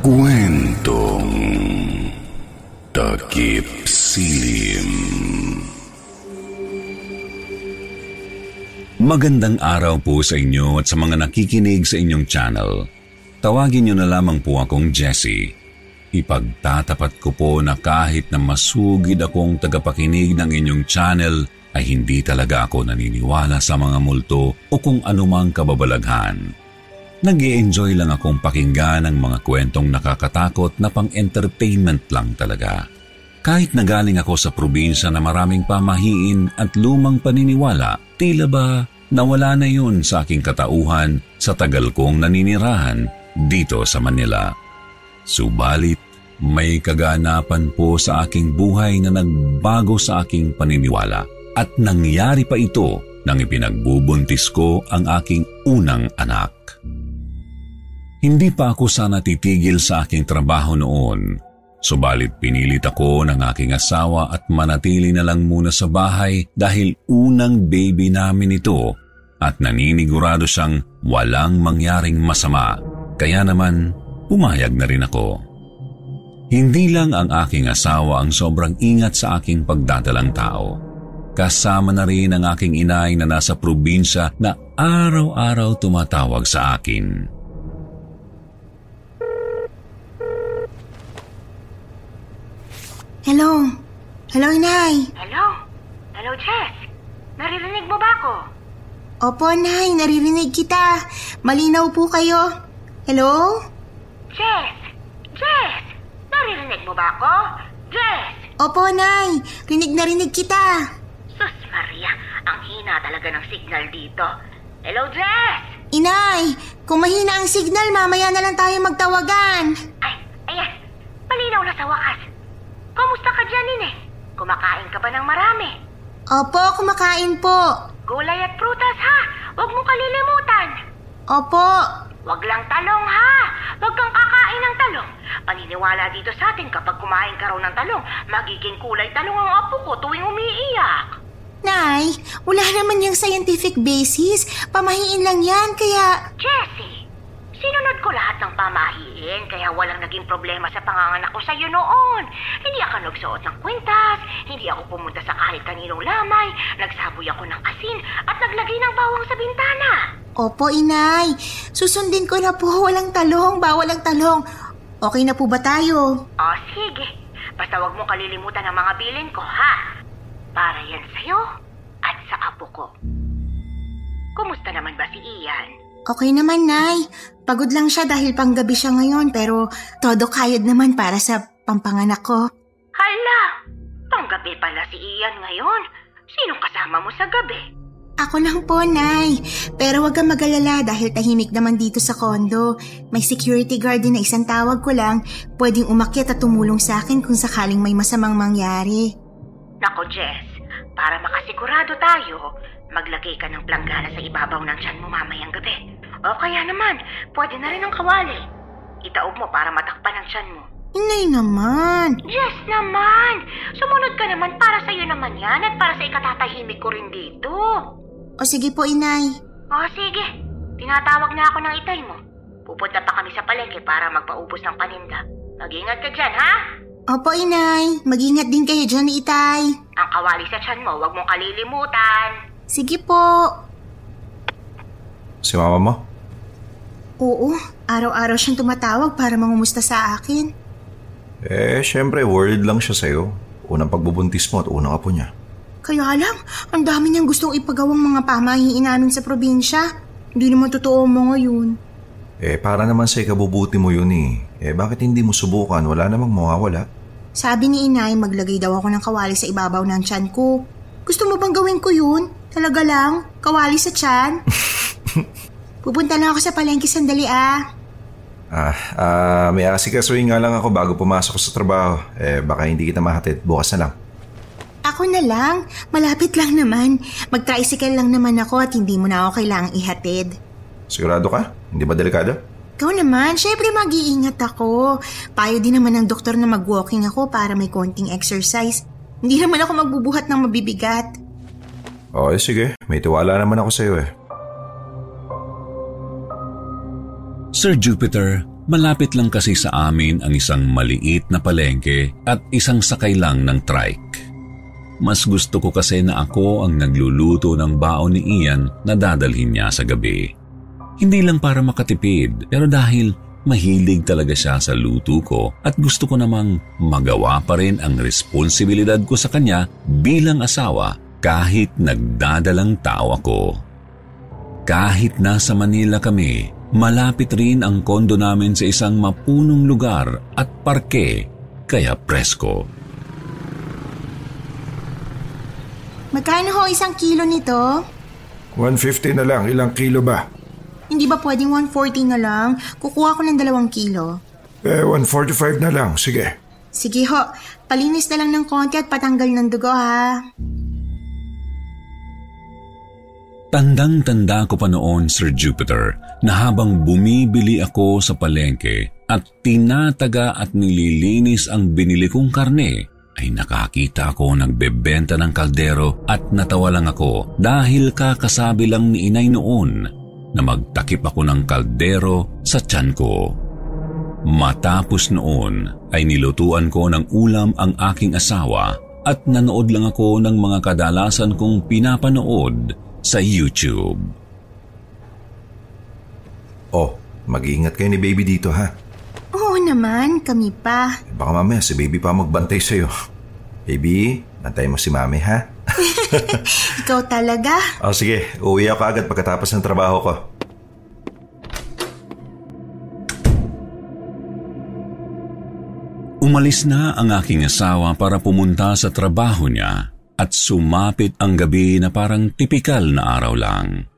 Kwentong takip silim. Magandang araw po sa inyo at sa mga nakikinig sa inyong channel. Tawagin niyo na lamang po akong Jesse. Ipagtatapat ko po na kahit na masugid akong tagapakinig ng inyong channel ay hindi talaga ako naniniwala sa mga multo o kung anumang kababalaghan. Nag enjoy lang akong pakinggan ang mga kwentong nakakatakot na pang-entertainment lang talaga. Kahit nagaling ako sa probinsya na maraming pamahiin at lumang paniniwala, tila ba nawala na yun sa aking katauhan sa tagal kong naninirahan dito sa Manila. Subalit, may kaganapan po sa aking buhay na nagbago sa aking paniniwala at nangyari pa ito nang ipinagbubuntis ko ang aking unang anak. Hindi pa ako sana titigil sa aking trabaho noon, subalit pinilit ako ng aking asawa at manatili na lang muna sa bahay dahil unang baby namin ito at naninigurado siyang walang mangyaring masama. Kaya naman, pumayag na rin ako. Hindi lang ang aking asawa ang sobrang ingat sa aking pagdadalang tao. Kasama na rin ang aking inay na nasa probinsya na araw-araw tumatawag sa akin. Hello? Hello, Inay? Hello? Hello, Jess? Naririnig mo ba ako? Opo, Nay. Naririnig kita. Malinaw po kayo. Hello? Jess? Jess? Naririnig mo ba ako? Jess? Opo, Nay. Rinig na rinig kita. Sus Maria, ang hina talaga ng signal dito. Hello, Jess? Inay, kung mahina ang signal, mamaya na lang tayo magtawagan. Ay, ayan. Malinaw na sa wakas. Kumusta ka dyan, Nine? Kumakain ka ba ng marami? Opo, kumakain po. Gulay at prutas, ha? Huwag mo kalilimutan. Opo. Huwag lang talong, ha? Huwag kang kakain ng talong. Paniniwala dito sa atin kapag kumain ka raw ng talong, magiging kulay talong ang apo ko tuwing umiiyak. Nay, wala naman yung scientific basis. Pamahiin lang yan, kaya... Jessie, sinunod ko lahat ng pamahiin kaya walang naging problema sa panganganak ko sa iyo noon. Hindi ako nagsuot ng kwintas, hindi ako pumunta sa kahit kaninong lamay, nagsaboy ako ng asin at naglagay ng bawang sa bintana. Opo, inay. Susundin ko na po. Walang talong, bawal ang talong. Okay na po ba tayo? O sige, basta wag mo kalilimutan ang mga bilin ko, ha? Para yan sa'yo at sa apo ko. Kumusta naman ba si Ian? Okay naman, Nay. Pagod lang siya dahil panggabi siya ngayon pero todo kayod naman para sa pampanganak ko. Hala, panggabi pala si Ian ngayon. Sinong kasama mo sa gabi? Ako lang po, Nay. Pero wag kang magalala dahil tahimik naman dito sa kondo. May security guard din na isang tawag ko lang. Pwedeng umakyat at tumulong sa akin kung sakaling may masamang mangyari. Nako, Jess, para makasigurado tayo, maglagay ka ng planggana sa ibabaw ng tiyan mo mamayang gabi. O kaya naman, pwede na rin ang kawali. Itaob mo para matakpan ang tiyan mo. Inay naman. Yes naman! Sumunod ka naman para sa'yo naman yan at para sa ikatatahimik ko rin dito. O sige po, Inay. O sige, tinatawag na ako ng itay mo. Pupunta pa kami sa palengke para magpaubos ng paninda. Mag-ingat ka dyan, ha? Opo, Inay. Mag-ingat din kayo dyan, Itay. Ang kawali sa tiyan mo, huwag mong kalilimutan. Sige po. Si mama mo? Oo, araw-araw siyang tumatawag para mangumusta sa akin. Eh, syempre, worried lang siya sa'yo. Unang pagbubuntis mo at unang apo niya. Kaya lang, ang dami niyang gustong ipagawang mga pamahiin namin sa probinsya. Hindi naman totoo mo ngayon. Eh, para naman sa ikabubuti mo yun eh. Eh, bakit hindi mo subukan? Wala namang mawawala. Sabi ni inay, maglagay daw ako ng kawali sa ibabaw ng tiyan ko. Gusto mo bang gawin ko yun? Talaga lang? Kawali sa tiyan? Pupunta lang ako sa palengke sandali ah. Ah, ah, may asikasuhin nga lang ako bago pumasok sa trabaho. Eh, baka hindi kita mahatid. Bukas na lang. Ako na lang. Malapit lang naman. Mag-tricycle lang naman ako at hindi mo na ako kailangang ihatid. Sigurado ka? Hindi ba delikado? Ikaw naman, syempre mag-iingat ako. Payo din naman ng doktor na mag-walking ako para may konting exercise. Hindi naman ako magbubuhat ng mabibigat. Oo, eh, sige. May tiwala naman ako sa'yo eh. Sir Jupiter, malapit lang kasi sa amin ang isang maliit na palengke at isang sakay lang ng trike. Mas gusto ko kasi na ako ang nagluluto ng baon ni Ian na dadalhin niya sa gabi. Hindi lang para makatipid, pero dahil mahilig talaga siya sa luto ko at gusto ko namang magawa pa rin ang responsibilidad ko sa kanya bilang asawa kahit nagdadalang tao ako. Kahit nasa Manila kami, malapit rin ang kondo namin sa isang mapunong lugar at parke, kaya presko. Magkano ho isang kilo nito? 150 na lang. Ilang kilo ba? Hindi ba pwedeng 140 na lang? Kukuha ko ng dalawang kilo. Eh, 145 na lang. Sige. Sige ho, palinis na lang ng konti at patanggal ng dugo ha. Tandang-tanda ko pa noon, Sir Jupiter, na habang bumibili ako sa palengke at tinataga at nililinis ang binili kong karne, ay nakakita ako nagbebenta ng kaldero at natawa lang ako dahil kakasabi lang ni inay noon na magtakip ako ng kaldero sa tiyan ko. Matapos noon ay nilutuan ko ng ulam ang aking asawa at nanood lang ako ng mga kadalasan kong pinapanood sa YouTube. Oh, mag-iingat kayo ni baby dito ha. Oo naman, kami pa. Baka mamaya si baby pa magbantay sa'yo. Baby, bantay mo si mami ha. Ikaw talaga? Oh, sige, uwi ako agad pagkatapos ng trabaho ko. Umalis na ang aking asawa para pumunta sa trabaho niya at sumapit ang gabi na parang tipikal na araw lang.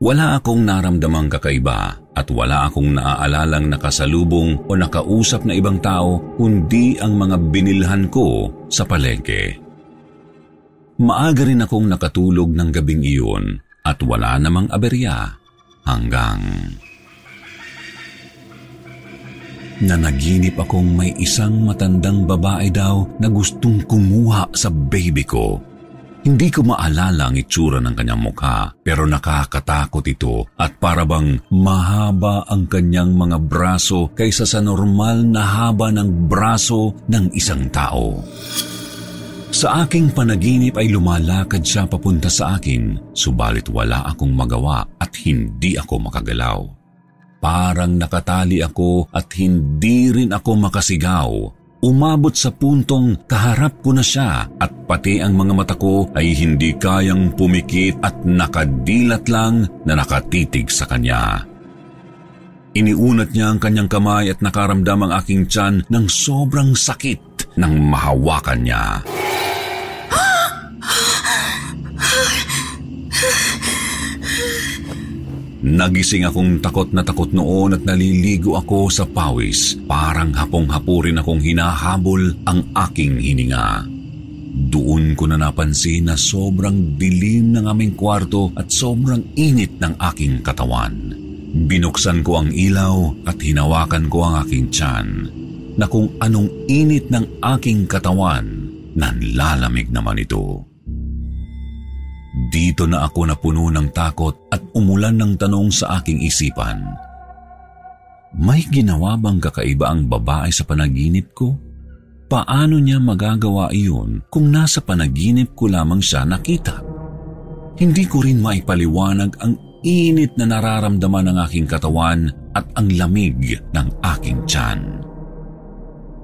Wala akong naramdamang kakaiba at wala akong naaalalang nakasalubong o nakausap na ibang tao kundi ang mga binilhan ko sa palengke. Maaga rin akong nakatulog ng gabing iyon at wala namang aberya hanggang... Nanaginip akong may isang matandang babae daw na gustong kumuha sa baby ko. Hindi ko maalala ang itsura ng kanyang mukha pero nakakatakot ito at parabang mahaba ang kanyang mga braso kaysa sa normal na haba ng braso ng isang tao. Sa aking panaginip ay lumalakad siya papunta sa akin, subalit wala akong magawa at hindi ako makagalaw. Parang nakatali ako at hindi rin ako makasigaw. Umabot sa puntong kaharap ko na siya at pati ang mga mata ko ay hindi kayang pumikit at nakadilat lang na nakatitig sa kanya. Iniunat niya ang kanyang kamay at nakaramdam ang aking tiyan ng sobrang sakit nang mahawakan niya. Nagising akong takot na takot noon at naliligo ako sa pawis. Parang hapong-hapo akong hinahabol ang aking hininga. Doon ko na napansin na sobrang dilim ng aming kwarto at sobrang init ng aking katawan. Binuksan ko ang ilaw at hinawakan ko ang aking tiyan na kung anong init ng aking katawan, nanlalamig naman ito. Dito na ako napuno ng takot at umulan ng tanong sa aking isipan. May ginawa bang kakaiba ang babae sa panaginip ko? Paano niya magagawa iyon kung nasa panaginip ko lamang siya nakita? Hindi ko rin maipaliwanag ang init na nararamdaman ng aking katawan at ang lamig ng aking tiyan.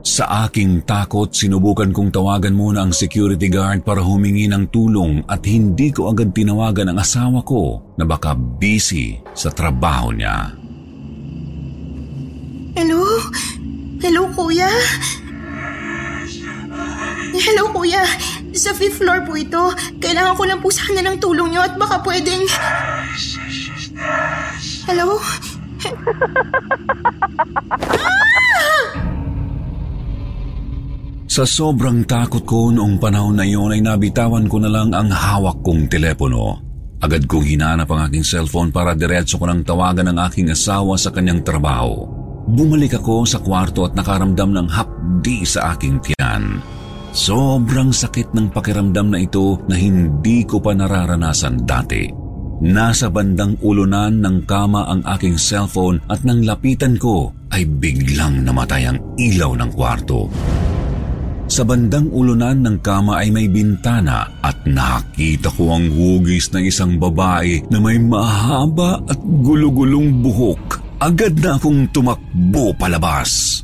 Sa aking takot, sinubukan kong tawagan muna ang security guard para humingi ng tulong at hindi ko agad tinawagan ang asawa ko na baka busy sa trabaho niya. Hello? Hello, kuya? Hello, kuya. Sa fifth floor po ito. Kailangan ko lang po sana ng tulong niyo at baka pwedeng... Hello? Sa sobrang takot ko noong panahon na iyon ay nabitawan ko na lang ang hawak kong telepono. Agad kong hinanap ang aking cellphone para diretso ko nang tawagan ang aking asawa sa kanyang trabaho. Bumalik ako sa kwarto at nakaramdam ng hapdi sa aking tiyan. Sobrang sakit ng pakiramdam na ito na hindi ko pa nararanasan dati. Nasa bandang ulunan ng kama ang aking cellphone at nang lapitan ko ay biglang namatay ang ilaw ng kwarto. Sa bandang ulunan ng kama ay may bintana at nakita ko ang hugis ng isang babae na may mahaba at gulugulong buhok. Agad na akong tumakbo palabas.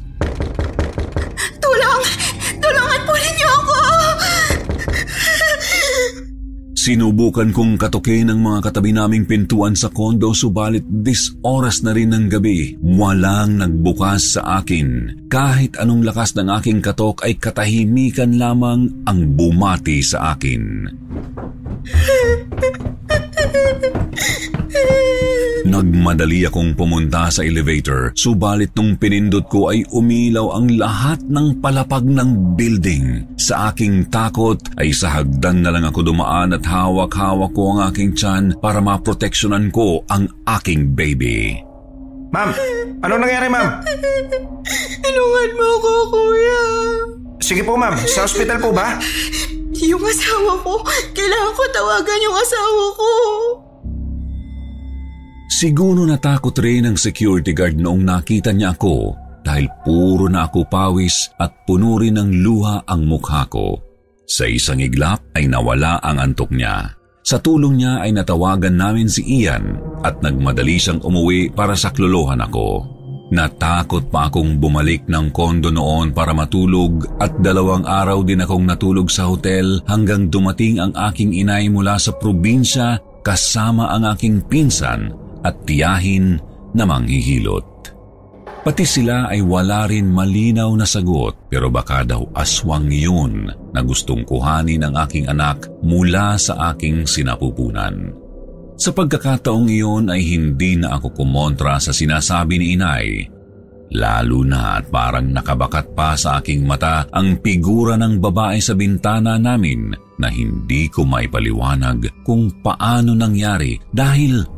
Sinubukan kong katukin ang mga katabi naming pintuan sa kondo subalit dis oras na rin ng gabi. Walang nagbukas sa akin. Kahit anong lakas ng aking katok ay katahimikan lamang ang bumati sa akin. Nagmadali akong pumunta sa elevator, subalit nung pinindot ko ay umilaw ang lahat ng palapag ng building. Sa aking takot ay sa hagdan na lang ako dumaan at hawak-hawak ko ang aking tiyan para maproteksyonan ko ang aking baby. Ma'am, anong nangyari ma'am? Tulungan mo ako, kuya. Sige po ma'am, sa hospital po ba? Yung asawa ko, kailangan ko tawagan yung asawa ko. Siguro natakot rin ang security guard noong nakita niya ako dahil puro na ako pawis at puno rin ng luha ang mukha ko. Sa isang iglap ay nawala ang antok niya. Sa tulong niya ay natawagan namin si Ian at nagmadali siyang umuwi para saklolohan ako. Natakot pa akong bumalik ng kondo noon para matulog at dalawang araw din akong natulog sa hotel hanggang dumating ang aking inay mula sa probinsya kasama ang aking pinsan at tiyahin na manghihilot. Pati sila ay wala rin malinaw na sagot pero baka daw aswang yun na gustong kuhanin ang aking anak mula sa aking sinapupunan. Sa pagkakataong iyon ay hindi na ako kumontra sa sinasabi ni inay. Lalo na at parang nakabakat pa sa aking mata ang figura ng babae sa bintana namin na hindi ko maipaliwanag kung paano nangyari dahil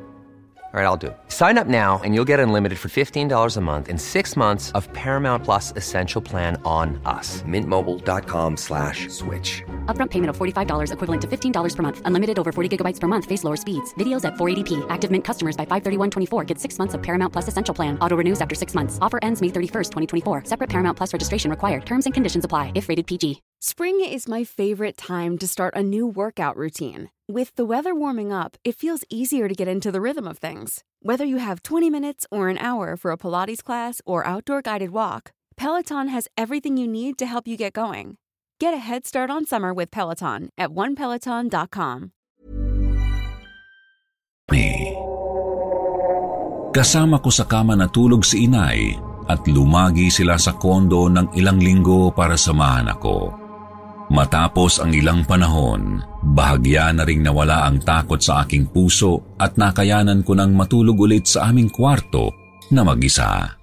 All right, I'll do it. Sign up now and you'll get unlimited for $15 a month in six months of Paramount Plus Essential Plan on us. Mintmobile.com slash switch. Upfront payment of $45 equivalent to $15 per month. Unlimited over 40 gigabytes per month. Face lower speeds. Videos at 480p. Active Mint customers by 531.24 get six months of Paramount Plus Essential Plan. Auto renews after six months. Offer ends May 31st, 2024. Separate Paramount Plus registration required. Terms and conditions apply if rated PG. Spring is my favorite time to start a new workout routine. With the weather warming up, it feels easier to get into the rhythm of things. Whether you have 20 minutes or an hour for a Pilates class or outdoor guided walk, Peloton has everything you need to help you get going. Get a head start on summer with Peloton at onepeloton.com. Kasama ko sa kama na tulog si inay at lumagi sila sa kondo ng ilang linggo para samahan ako. Matapos ang ilang panahon, bahagya na ring nawala ang takot sa aking puso at nakayanan ko nang matulog ulit sa aming kwarto na mag-isa.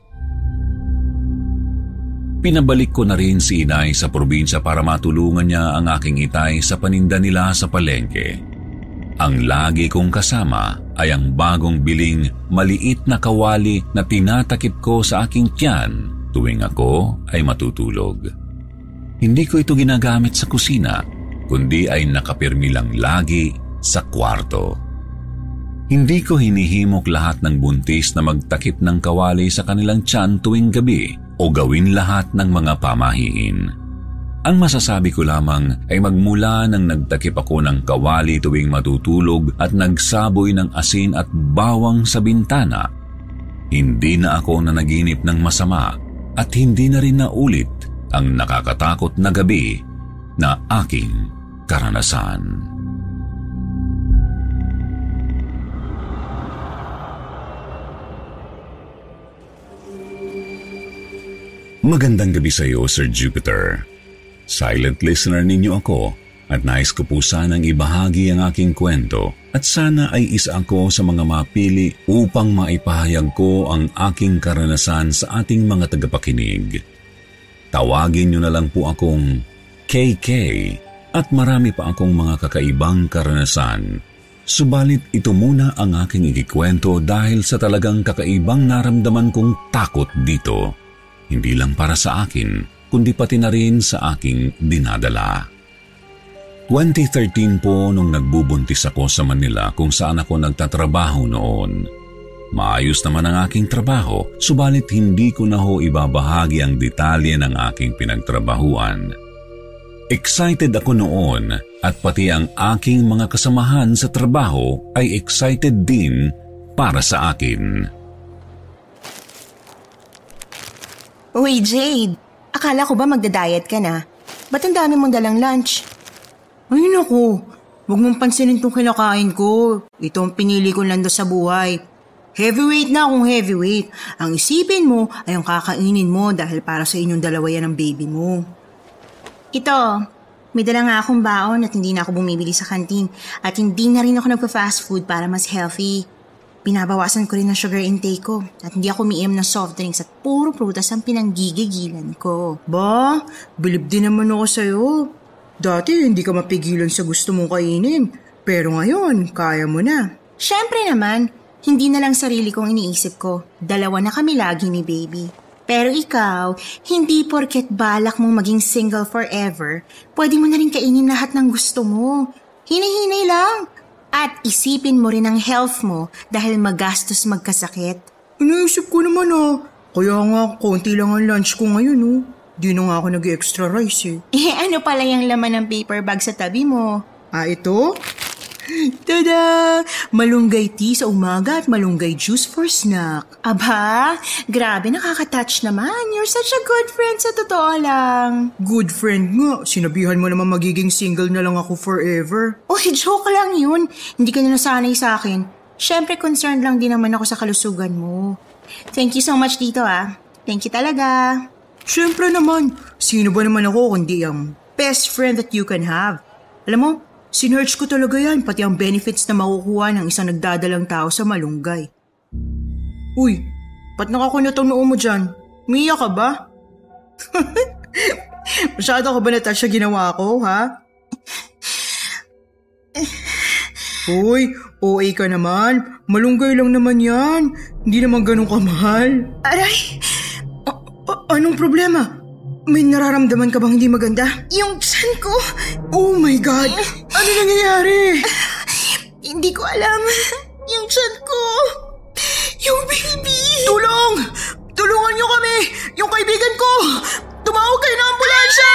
Pinabalik ko na rin si inay sa probinsya para matulungan niya ang aking itay sa paninda nila sa palengke. Ang lagi kong kasama ay ang bagong biling maliit na kawali na tinatakip ko sa aking tiyan tuwing ako ay matutulog. Hindi ko ito ginagamit sa kusina, kundi ay nakapirmi lang lagi sa kwarto. Hindi ko hinihimok lahat ng buntis na magtakip ng kawali sa kanilang tiyan tuwing gabi o gawin lahat ng mga pamahiin. Ang masasabi ko lamang ay magmula nang nagtakip ako ng kawali tuwing matutulog at nagsaboy ng asin at bawang sa bintana, hindi na ako nanaginip ng masama at hindi na rin naulit ang nakakatakot na gabi na aking karanasan. Magandang gabi sa iyo, Sir Jupiter. Silent listener ninyo ako at nais ko po sanang ibahagi ang aking kwento at sana ay isa ako sa mga mapili upang maipahayag ko ang aking karanasan sa ating mga tagapakinig. Tawagin niyo na lang po akong KK at marami pa akong mga kakaibang karanasan. Subalit ito muna ang aking ikikwento dahil sa talagang kakaibang naramdaman kong takot dito. Hindi lang para sa akin, kundi pati na rin sa aking dinadala. 2013 po nung nagbubuntis ako sa Manila kung saan ako nagtatrabaho noon. Maayos naman ang aking trabaho, subalit hindi ko na ho ibabahagi ang detalye ng aking pinagtrabahuan. Excited ako noon at pati ang aking mga kasamahan sa trabaho ay excited din para sa akin. Uy, Jade. Akala ko ba magda-diet ka na? Ba't ang dami mong dalang lunch? Ay naku, huwag mong pansinin itong kinakain ko. Ito ang pinili ko lando sa buhay. Heavyweight na akong heavyweight. Ang isipin mo ay ang kakainin mo dahil para sa inyong dalawa yan ang baby mo. Ito, may dala nga akong baon at hindi na ako bumibili sa kantin at hindi na rin ako nagpa-fast food para mas healthy. Binabawasan ko rin ang sugar intake ko at hindi ako umiinom ng soft drinks at puro prutas ang pinanggigigilan ko. Ba, bilib din naman ako sa'yo. Dati hindi ka mapigilan sa gusto mong kainin, pero ngayon kaya mo na. Siyempre naman, hindi na lang sarili kong iniisip ko. Dalawa na kami lagi ni baby. Pero ikaw, hindi porket balak mong maging single forever, pwede mo na rin kainin lahat ng gusto mo. Hinay-hinay lang. At isipin mo rin ang health mo dahil magastos magkasakit. Iniisip ko naman ah. Kaya nga, konti lang ang lunch ko ngayon oh. Di na nga ako nag-extra rice eh. Eh ano pala yung laman ng paper bag sa tabi mo? Ah, ito? Tada! Malunggay tea sa umaga at malunggay juice for snack. Aba, grabe nakaka-touch naman. You're such a good friend sa totoo lang. Good friend nga. Sinabihan mo naman magiging single na lang ako forever. Uy, joke lang yun. Hindi ka na nasanay sa akin. Siyempre, concerned lang din naman ako sa kalusugan mo. Thank you so much dito ah. Thank you talaga. Siyempre naman, sino ba naman ako kundi ang best friend that you can have? Alam mo, sinearch ko talaga yan, pati ang benefits na makukuha ng isang nagdadalang tao sa malunggay. Uy, ba't nakakunot ang noo mo dyan? Umiiyak ka ba? Masyado ka ba na-touch sa ginawa ko, ha? Uy, OA ka naman. Malunggay lang naman yan. Hindi naman ganun kamahal. Aray! Anong problema? May nararamdaman ka bang hindi maganda? Yung tiyan ko. Oh my God! Ano nangyayari? hindi ko alam. Yung tiyan ko. Yung baby! Tulong! Tulungan niyo kami! Yung kaibigan ko! Tumawag kayo ng ambulansya!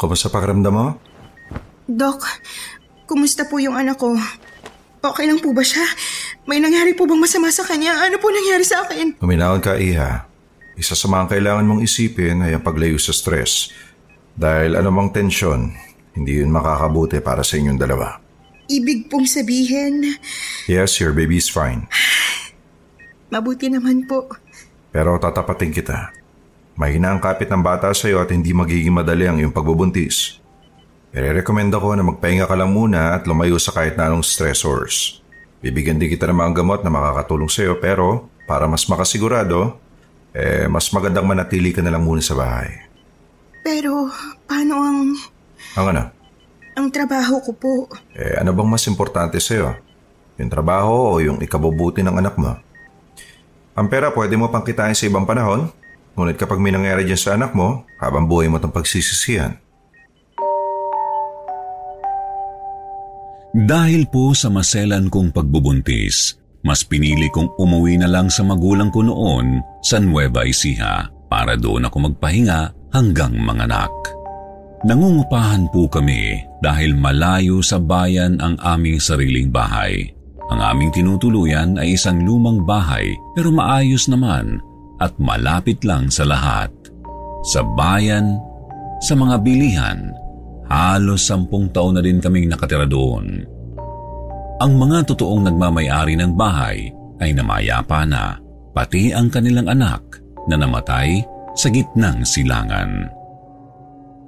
Kumusta pakiramdam mo? Dok, kumusta po yung anak ko? Okay lang po ba siya? May nangyari po bang masama sa kanya? Ano po nangyari sa akin? Uminahon ka, Iha. Isa sa mga kailangan mong isipin ay ang paglayo sa stress. Dahil anumang tensyon, hindi yun makakabuti para sa inyong dalawa. Ibig pong sabihin, Yes, your baby is fine. mabuti naman po. Pero tatapatin kita. Mahina ang kapit ng bata sa iyo at hindi magiging madali ang iyong pagbubuntis. Irerekomenda ko na magpahinga ka lang muna at lumayo sa kahit na anong stressors. Bibigyan din kita ng mga gamot na makakatulong sa iyo pero para mas makasigurado, eh mas magandang manatili ka na lang muna sa bahay. Pero, paano ang... Ang ano? ang trabaho ko po? Eh ano bang mas importante sa iyo? Yung trabaho o yung ikabubuti ng anak mo? Ang pera pwede mo pang kitain sa ibang panahon, ngunit kapag may nangyari dyan sa anak mo, habang buhay mo itong pagsisisihan. Dahil po sa maselan kong pagbubuntis, mas pinili kong umuwi na lang sa magulang ko noon sa Nueva Ecija para doon ako magpahinga hanggang manganak. Nangungupahan po kami dahil malayo sa bayan ang aming sariling bahay. Ang aming tinutuluyan ay isang lumang bahay pero maayos naman at malapit lang sa lahat. Sa bayan, sa mga bilihan, halos sampung taon na din kaming nakatira doon. Ang mga totoong nagmamayari ng bahay ay namayapa na, pati ang kanilang anak na namatay sa gitnang silangan.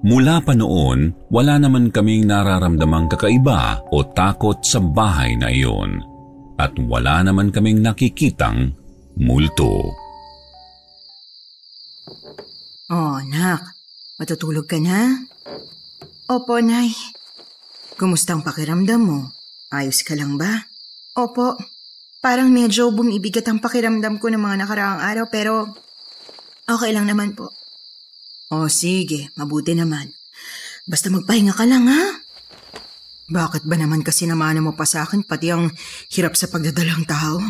Mula pa noon, wala naman kaming nararamdamang kakaiba o takot sa bahay na iyon at wala naman kaming nakikitang multo. Oh, anak. Matutulog ka na? Opo, Nay. Kumusta ang pakiramdam mo? Ayos ka lang ba? Opo. Parang medyo bumibigat ang pakiramdam ko ng mga nakaraang araw pero okay lang naman po. Oh, sige. Mabuti naman. Basta magpahinga ka lang, ha? Bakit ba naman kasi namana mo pa sa akin pati ang hirap sa pagdadalang tao?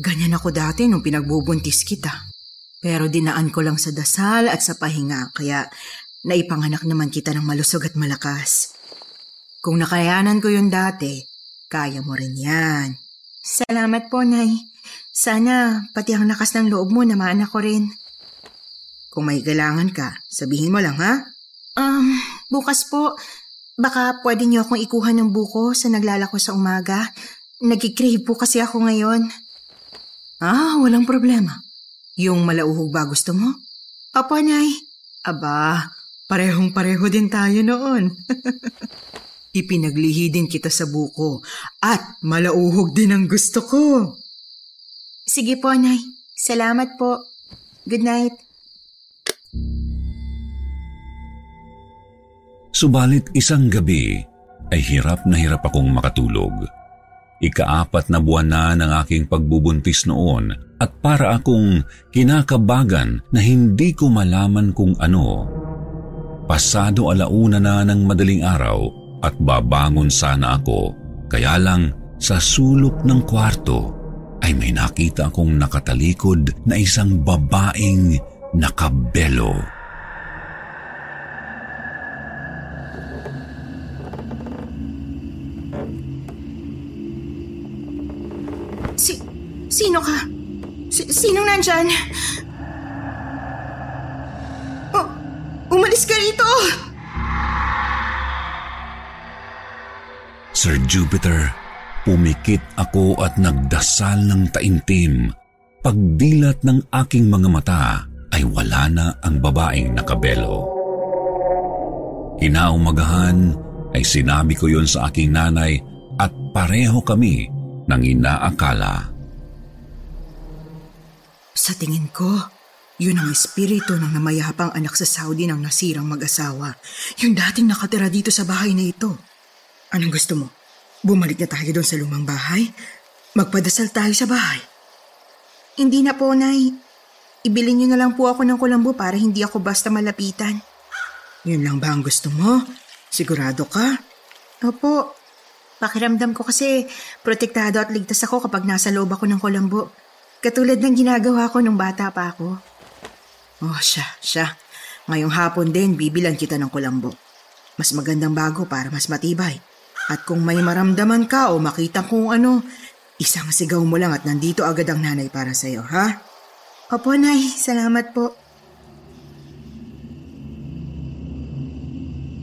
Ganyan ako dati nung pinagbubuntis kita. Pero dinaan ko lang sa dasal at sa pahinga kaya naipanganak naman kita ng malusog at malakas. Kung nakayanan ko yun dati, kaya mo rin yan. Salamat po, Nay. Sana pati ang lakas ng loob mo naman ako rin. Kung may kailangan ka, sabihin mo lang ha? Um, bukas po, baka pwede niyo akong ikuha ng buko sa naglalako sa umaga. Nagkikrave po kasi ako ngayon. Ah, walang problema. Yung malauhog ba gusto mo? Apo, Nay. Aba, parehong pareho din tayo noon. Ipinaglihi din kita sa buko at malauhog din ang gusto ko. Sige po, Nay. Salamat po. Good night. Subalit isang gabi ay hirap na hirap akong makatulog. Ikaapat na buwan na ng aking pagbubuntis noon at para akong kinakabagan na hindi ko malaman kung ano. Pasado alauna na ng madaling araw at babangon sana ako. Kaya lang sa sulok ng kwarto ay may nakita akong nakatalikod na isang babaeng nakabelo. Si, sino ka? Si, sinong nandyan? Oh, umalis ka rito! Sir Jupiter, pumikit ako at nagdasal ng taimtim. Pagdilat ng aking mga mata ay wala na ang babaeng nakabelo. Kinaumagahan ay sinabi ko yon sa aking nanay at pareho kami ng inaakala. Sa tingin ko, yun ang espiritu ng namayapang anak sa Saudi ng nasirang mag-asawa. Yung dating nakatira dito sa bahay na ito. Anong gusto mo? Bumalik na tayo doon sa lumang bahay? Magpadasal tayo sa bahay? Hindi na po, Nay. Ibilin niyo na lang po ako ng kulambo para hindi ako basta malapitan. Yun lang ba ang gusto mo? Sigurado ka? Opo. Pakiramdam ko kasi protektado at ligtas ako kapag nasa loob ako ng kulambo. Katulad ng ginagawa ko nung bata pa ako. Oh, siya, siya. Ngayong hapon din, bibilan kita ng kulambo. Mas magandang bago para mas matibay. At kung may maramdaman ka o makita kung ano, isang sigaw mo lang at nandito agad ang nanay para sa'yo, ha? Opo, Nay. Salamat po.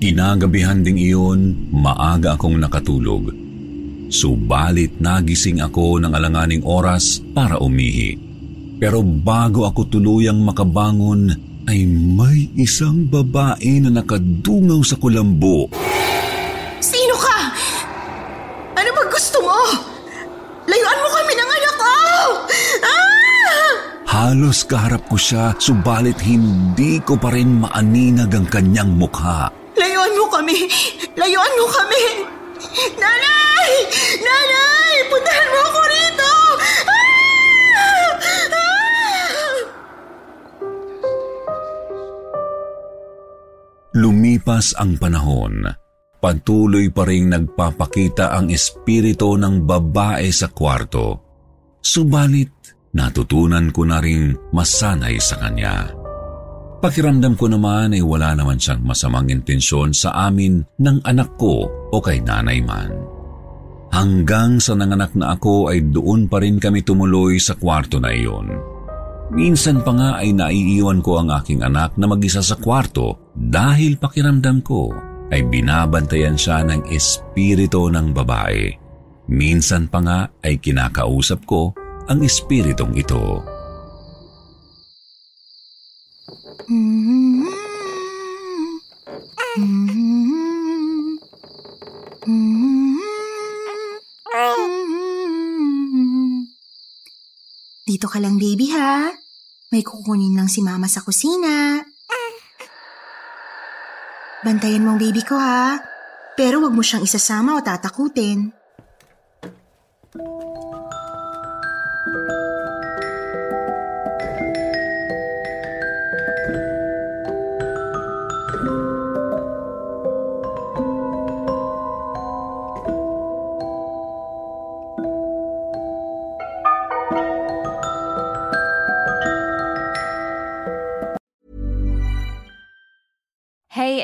Inagabihan ding iyon, maaga akong nakatulog. Subalit nagising ako ng alanganing oras para umihi. Pero bago ako tuluyang makabangon, ay may isang babae na nakadungaw sa kulambo. Sino ka? Ano ba gusto mo? Layuan mo kami ng anak ko! Ah! Halos kaharap ko siya, subalit hindi ko pa rin maaninag ang kanyang mukha. Layuan mo kami! Layuan mo kami! Nanay! Nanay! Puntahan mo ako rito! Ah! Lumipas ang panahon. Patuloy pa rin nagpapakita ang espiritu ng babae sa kwarto. Subalit, natutunan ko na rin masanay sa kanya. Pakiramdam ko naman ay wala naman siyang masamang intensyon sa amin ng anak ko o kay nanay man. Hanggang sa nanganak na ako ay doon pa rin kami tumuloy sa kwarto na iyon. Minsan pa nga ay naiiwan ko ang aking anak na mag-isa sa kwarto dahil pakiramdam ko ay binabantayan siya ng espiritu ng babae. Minsan pa nga ay kinakausap ko ang espiritong ito. Dito ka lang baby ha. May kukunin lang si mama sa kusina. Bantayan mo ang baby ko ha. Pero wag mo siyang isasama o tatakutin.